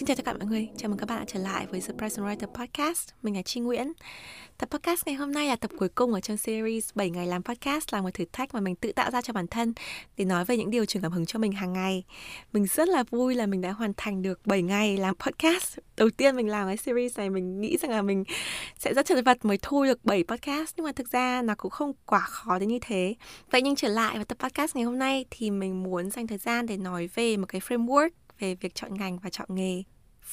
Xin chào tất cả mọi người, chào mừng các bạn đã trở lại với The Present Writer Podcast. Mình là Chi Nguyễn. Tập podcast ngày hôm nay là tập cuối cùng ở trong series 7 ngày làm podcast là một thử thách mà mình tự tạo ra cho bản thân để nói về những điều truyền cảm hứng cho mình hàng ngày. Mình rất là vui là mình đã hoàn thành được 7 ngày làm podcast. Đầu tiên mình làm cái series này mình nghĩ rằng là mình sẽ rất chật vật mới thu được 7 podcast nhưng mà thực ra nó cũng không quá khó đến như thế. Vậy nhưng trở lại vào tập podcast ngày hôm nay thì mình muốn dành thời gian để nói về một cái framework về việc chọn ngành và chọn nghề.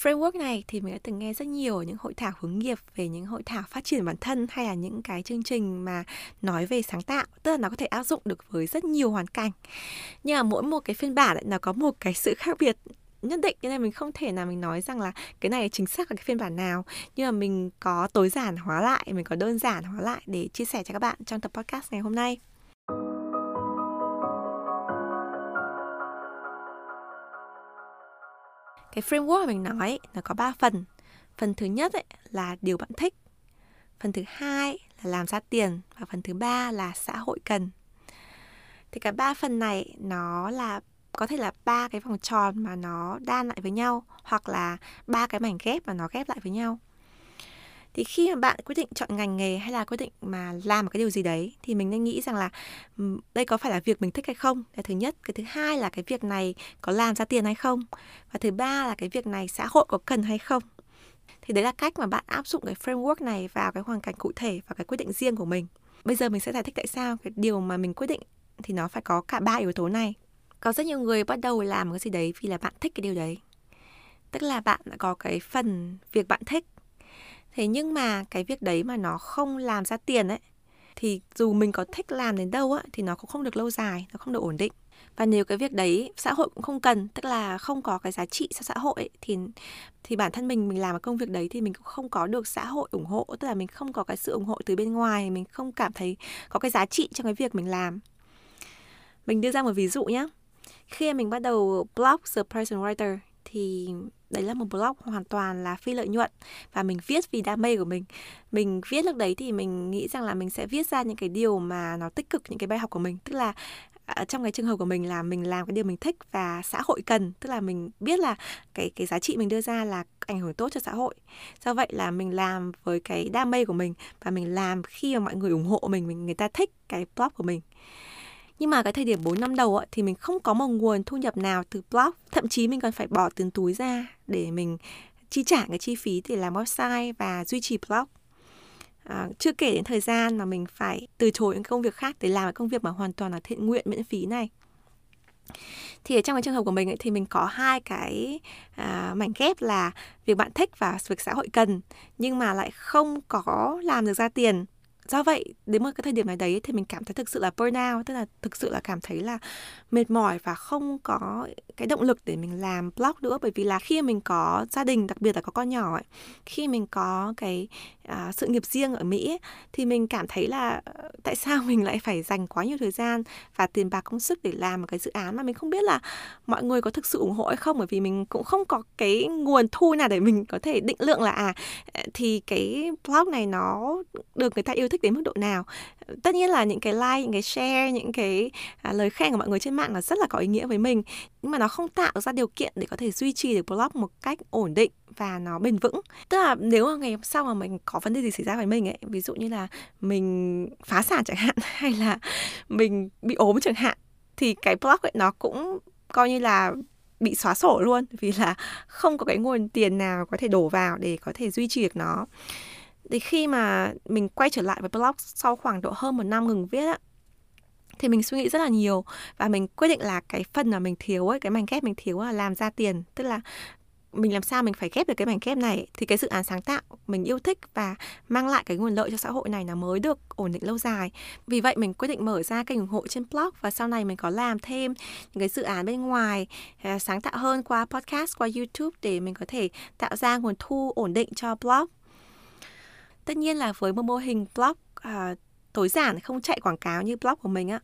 Framework này thì mình đã từng nghe rất nhiều ở những hội thảo hướng nghiệp về những hội thảo phát triển bản thân hay là những cái chương trình mà nói về sáng tạo, tức là nó có thể áp dụng được với rất nhiều hoàn cảnh. Nhưng mà mỗi một cái phiên bản lại nó có một cái sự khác biệt nhất định cho nên mình không thể nào mình nói rằng là cái này chính xác là cái phiên bản nào nhưng mà mình có tối giản hóa lại mình có đơn giản hóa lại để chia sẻ cho các bạn trong tập podcast ngày hôm nay cái framework mà mình nói nó có 3 phần. Phần thứ nhất ấy, là điều bạn thích. Phần thứ hai là làm ra tiền. Và phần thứ ba là xã hội cần. Thì cả ba phần này nó là có thể là ba cái vòng tròn mà nó đan lại với nhau hoặc là ba cái mảnh ghép mà nó ghép lại với nhau thì khi mà bạn quyết định chọn ngành nghề hay là quyết định mà làm một cái điều gì đấy, thì mình nên nghĩ rằng là đây có phải là việc mình thích hay không? Cái thứ nhất. Cái thứ hai là cái việc này có làm ra tiền hay không? Và thứ ba là cái việc này xã hội có cần hay không? Thì đấy là cách mà bạn áp dụng cái framework này vào cái hoàn cảnh cụ thể và cái quyết định riêng của mình. Bây giờ mình sẽ giải thích tại sao cái điều mà mình quyết định thì nó phải có cả ba yếu tố này. Có rất nhiều người bắt đầu làm cái gì đấy vì là bạn thích cái điều đấy. Tức là bạn đã có cái phần việc bạn thích thế nhưng mà cái việc đấy mà nó không làm ra tiền ấy thì dù mình có thích làm đến đâu á thì nó cũng không được lâu dài nó không được ổn định. Và nếu cái việc đấy xã hội cũng không cần tức là không có cái giá trị cho xã hội ấy, thì thì bản thân mình mình làm cái công việc đấy thì mình cũng không có được xã hội ủng hộ tức là mình không có cái sự ủng hộ từ bên ngoài mình không cảm thấy có cái giá trị trong cái việc mình làm. Mình đưa ra một ví dụ nhé khi mình bắt đầu blog The person Writer thì đấy là một blog hoàn toàn là phi lợi nhuận. Và mình viết vì đam mê của mình. Mình viết lúc đấy thì mình nghĩ rằng là mình sẽ viết ra những cái điều mà nó tích cực, những cái bài học của mình. Tức là à, trong cái trường hợp của mình là mình làm cái điều mình thích và xã hội cần. Tức là mình biết là cái cái giá trị mình đưa ra là ảnh hưởng tốt cho xã hội. Do vậy là mình làm với cái đam mê của mình và mình làm khi mà mọi người ủng hộ mình mình, người ta thích cái blog của mình nhưng mà cái thời điểm 4 năm đầu thì mình không có một nguồn thu nhập nào từ blog. Thậm chí mình còn phải bỏ tiền túi ra để mình chi trả cái chi phí để làm website và duy trì blog. À, chưa kể đến thời gian mà mình phải từ chối những công việc khác để làm cái công việc mà hoàn toàn là thiện nguyện miễn phí này. Thì ở trong cái trường hợp của mình ấy, thì mình có hai cái à, mảnh ghép là việc bạn thích và việc xã hội cần nhưng mà lại không có làm được ra tiền do vậy đến một cái thời điểm này đấy thì mình cảm thấy thực sự là burnout tức là thực sự là cảm thấy là mệt mỏi và không có cái động lực để mình làm blog nữa. Bởi vì là khi mình có gia đình đặc biệt là có con nhỏ ấy, khi mình có cái à, sự nghiệp riêng ở Mỹ ấy, thì mình cảm thấy là ờ, tại sao mình lại phải dành quá nhiều thời gian và tiền bạc công sức để làm một cái dự án mà mình không biết là mọi người có thực sự ủng hộ hay không? Bởi vì mình cũng không có cái nguồn thu nào để mình có thể định lượng là à ờ, thì cái blog này nó được người ta yêu thích thích đến mức độ nào. Tất nhiên là những cái like những cái share những cái à, lời khen của mọi người trên mạng là rất là có ý nghĩa với mình. Nhưng mà nó không tạo ra điều kiện để có thể duy trì được blog một cách ổn định và nó bền vững. Tức là nếu mà ngày hôm sau mà mình có vấn đề gì xảy ra với mình ấy, ví dụ như là mình phá sản chẳng hạn, hay là mình bị ốm chẳng hạn, thì cái blog ấy nó cũng coi như là bị xóa sổ luôn, vì là không có cái nguồn tiền nào có thể đổ vào để có thể duy trì được nó. Thì khi mà mình quay trở lại với blog sau khoảng độ hơn một năm ngừng viết á, thì mình suy nghĩ rất là nhiều và mình quyết định là cái phần mà mình thiếu ấy, cái mảnh ghép mình thiếu là làm ra tiền. Tức là mình làm sao mình phải ghép được cái mảnh ghép này thì cái dự án sáng tạo mình yêu thích và mang lại cái nguồn lợi cho xã hội này nó mới được ổn định lâu dài. Vì vậy mình quyết định mở ra kênh ủng hộ trên blog và sau này mình có làm thêm những cái dự án bên ngoài à, sáng tạo hơn qua podcast qua youtube để mình có thể tạo ra nguồn thu ổn định cho blog. Tất nhiên là với một mô hình blog à, tối giản không chạy quảng cáo như blog của mình á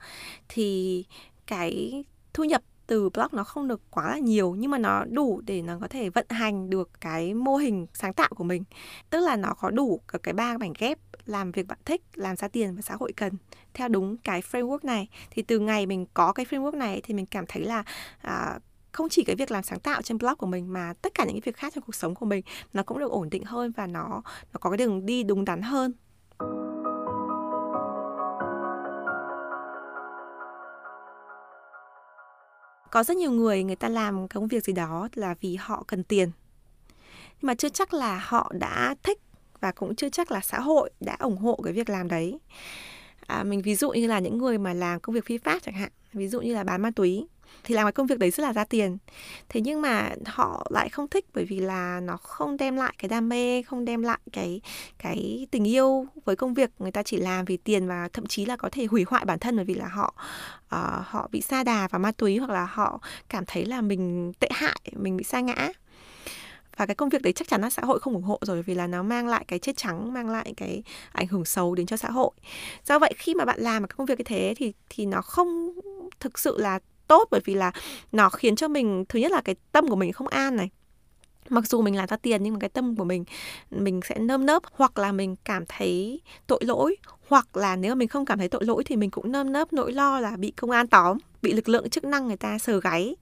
thì cái thu nhập từ blog nó không được quá là nhiều nhưng mà nó đủ để nó có thể vận hành được cái mô hình sáng tạo của mình. Tức là nó có đủ cái ba mảnh ghép làm việc bạn thích làm ra tiền và xã hội cần theo đúng cái framework này. Thì từ ngày mình có cái framework này thì mình cảm thấy là à, không chỉ cái việc làm sáng tạo trên blog của mình mà tất cả những cái việc khác trong cuộc sống của mình nó cũng được ổn định hơn và nó nó có cái đường đi đúng đắn hơn. Có rất nhiều người người ta làm công việc gì đó là vì họ cần tiền. Nhưng mà chưa chắc là họ đã thích và cũng chưa chắc là xã hội đã ủng hộ cái việc làm đấy. À, mình ví dụ như là những người mà làm công việc phi pháp chẳng hạn ví dụ như là bán ma túy thì làm cái công việc đấy rất là ra tiền. Thế nhưng mà họ lại không thích bởi vì là nó không đem lại cái đam mê không đem lại cái cái tình yêu với công việc người ta chỉ làm vì tiền và thậm chí là có thể hủy hoại bản thân bởi vì là họ uh, họ bị sa đà vào ma túy hoặc là họ cảm thấy là mình tệ hại mình bị sa ngã. Và cái công việc đấy chắc chắn là xã hội không ủng hộ rồi vì là nó mang lại cái chết trắng mang lại cái ảnh hưởng xấu đến cho xã hội. Do vậy khi mà bạn làm một cái công việc như thế thì thì nó không thực sự là tốt bởi vì là nó khiến cho mình thứ nhất là cái tâm của mình không an này. Mặc dù mình làm ra tiền nhưng mà cái tâm của mình mình sẽ nơm nớp hoặc là mình cảm thấy tội lỗi hoặc là nếu mà mình không cảm thấy tội lỗi thì mình cũng nơm nớp nỗi lo là bị công an tóm bị lực lượng chức năng người ta sờ gáy.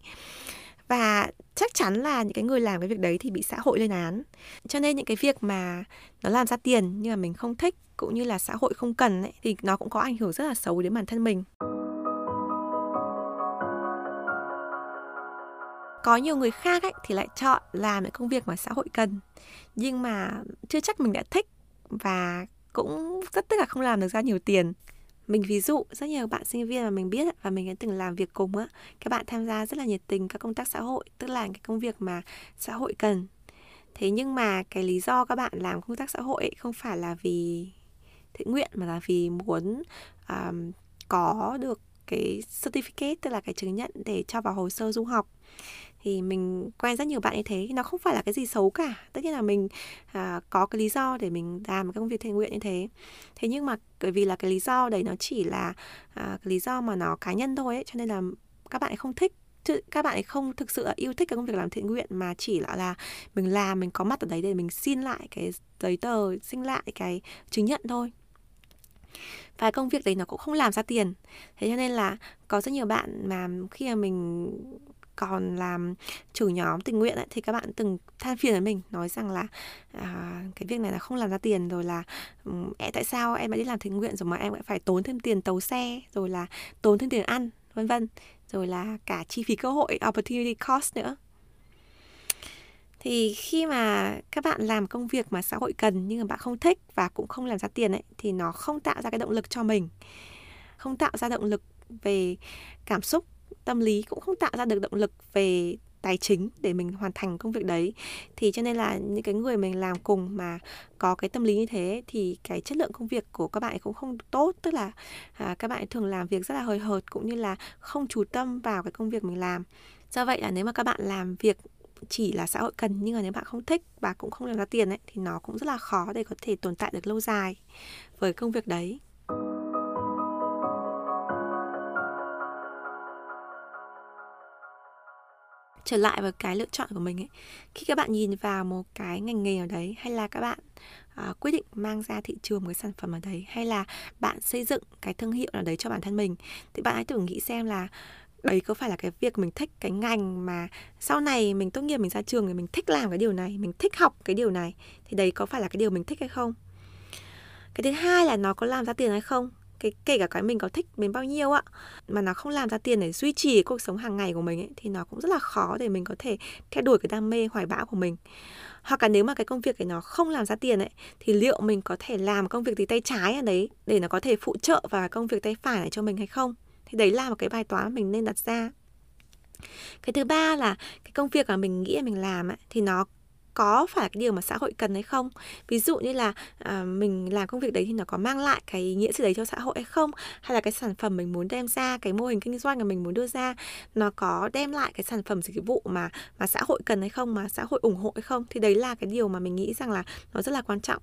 Và chắc chắn là những cái người làm cái việc đấy thì bị xã hội lên án. Cho nên những cái việc mà nó làm ra tiền nhưng mà mình không thích cũng như là xã hội không cần ấy, thì nó cũng có ảnh hưởng rất là xấu đến bản thân mình. Có nhiều người khác ấy, thì lại chọn làm những công việc mà xã hội cần. Nhưng mà chưa chắc mình đã thích và cũng rất tức là không làm được ra nhiều tiền. Mình ví dụ rất nhiều bạn sinh viên mà mình biết và mình đã từng làm việc cùng á các bạn tham gia rất là nhiệt tình các công tác xã hội tức là cái công việc mà xã hội cần. Thế nhưng mà cái lý do các bạn làm công tác xã hội ấy không phải là vì thiện nguyện mà là vì muốn um, có được cái certificate tức là cái chứng nhận để cho vào hồ sơ du học thì mình quen rất nhiều bạn như thế nó không phải là cái gì xấu cả. Tất nhiên là mình à, có cái lý do để mình làm cái công việc thiện nguyện như thế. Thế nhưng mà bởi vì là cái lý do đấy nó chỉ là à, cái lý do mà nó cá nhân thôi ấy cho nên là các bạn không thích chứ các bạn không thực sự yêu thích cái công việc làm thiện nguyện mà chỉ là là mình làm mình có mặt ở đấy để mình xin lại cái giấy tờ xin lại cái chứng nhận thôi. Và công việc đấy nó cũng không làm ra tiền. Thế cho nên là có rất nhiều bạn mà khi mà mình còn làm trưởng nhóm tình nguyện ấy, thì các bạn từng than phiền với mình nói rằng là à, cái việc này là không làm ra tiền rồi là um, tại sao em đã đi làm tình nguyện rồi mà em lại phải tốn thêm tiền tàu xe rồi là tốn thêm tiền ăn? vân vân. Rồi là cả chi phí cơ hội opportunity cost nữa. Thì khi mà các bạn làm công việc mà xã hội cần nhưng mà bạn không thích và cũng không làm ra tiền ấy thì nó không tạo ra cái động lực cho mình không tạo ra động lực về cảm xúc tâm lý cũng không tạo ra được động lực về tài chính để mình hoàn thành công việc đấy. Thì cho nên là những cái người mình làm cùng mà có cái tâm lý như thế thì cái chất lượng công việc của các bạn cũng không tốt. Tức là à, các bạn thường làm việc rất là hời hợt cũng như là không chú tâm vào cái công việc mình làm. Do vậy là nếu mà các bạn làm việc chỉ là xã hội cần nhưng mà nếu bạn không thích và cũng không làm ra tiền ấy thì nó cũng rất là khó để có thể tồn tại được lâu dài với công việc đấy. Trở lại vào cái lựa chọn của mình ấy. Khi các bạn nhìn vào một cái ngành nghề ở đấy hay là các bạn uh, quyết định mang ra thị trường một cái sản phẩm ở đấy hay là bạn xây dựng cái thương hiệu ở đấy cho bản thân mình thì bạn hãy thử nghĩ xem là đấy có phải là cái việc mình thích cái ngành mà sau này mình tốt nghiệp mình ra trường thì mình thích làm cái điều này mình thích học cái điều này thì đấy có phải là cái điều mình thích hay không? Cái thứ hai là nó có làm ra tiền hay không? Cái kể cả cái mình có thích đến bao nhiêu ạ mà nó không làm ra tiền để duy trì cuộc sống hàng ngày của mình ấy, thì nó cũng rất là khó để mình có thể theo đuổi cái đam mê hoài bão của mình. Hoặc là nếu mà cái công việc ấy nó không làm ra tiền ấy thì liệu mình có thể làm công việc gì tay trái ở đấy để nó có thể phụ trợ vào công việc tay phải này cho mình hay không? Thì đấy là một cái bài toán mình nên đặt ra. Cái thứ ba là cái công việc mà mình nghĩ là mình làm ấy, thì nó có phải cái điều mà xã hội cần hay không? Ví dụ như là à, mình làm công việc đấy thì nó có mang lại cái ý nghĩa gì đấy cho xã hội hay không? Hay là cái sản phẩm mình muốn đem ra cái mô hình kinh doanh mà mình muốn đưa ra nó có đem lại cái sản phẩm dịch vụ mà mà xã hội cần hay không mà xã hội ủng hộ hay không? Thì đấy là cái điều mà mình nghĩ rằng là nó rất là quan trọng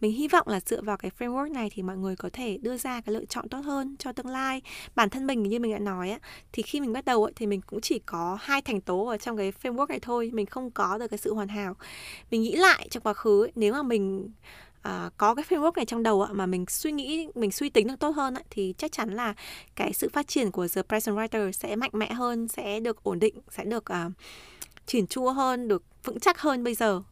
mình hy vọng là dựa vào cái framework này thì mọi người có thể đưa ra cái lựa chọn tốt hơn cho tương lai. Bản thân mình như mình đã nói á, thì khi mình bắt đầu ấy, thì mình cũng chỉ có hai thành tố ở trong cái framework này thôi mình không có được cái sự hoàn hảo. Mình nghĩ lại trong quá khứ ấy, nếu mà mình À, có cái framework này trong đầu mà mình suy nghĩ mình suy tính được tốt hơn thì chắc chắn là cái sự phát triển của the present writer sẽ mạnh mẽ hơn sẽ được ổn định sẽ được uh, chỉn chua hơn được vững chắc hơn bây giờ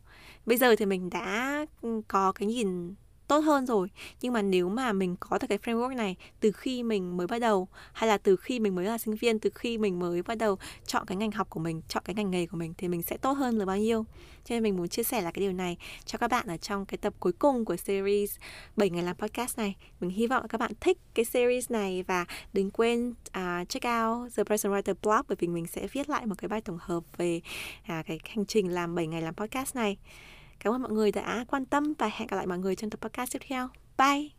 bây giờ thì mình đã ừ, có cái nhìn tốt hơn rồi. Nhưng mà nếu mà mình có được cái framework này từ khi mình mới bắt đầu hay là từ khi mình mới là sinh viên từ khi mình mới bắt đầu chọn cái ngành học của mình chọn cái ngành nghề của mình thì mình sẽ tốt hơn là bao nhiêu? Cho nên mình muốn chia sẻ là cái điều này cho các bạn ở trong cái tập cuối cùng của series 7 ngày làm podcast này. Mình hy vọng các bạn thích cái series này và đừng quên uh, check out The Present Writer blog bởi vì mình sẽ viết lại một cái bài tổng hợp về uh, cái hành trình làm 7 ngày làm podcast này. Cảm ơn mọi người đã quan tâm và hẹn gặp lại mọi người trong tập podcast tiếp theo. Bye!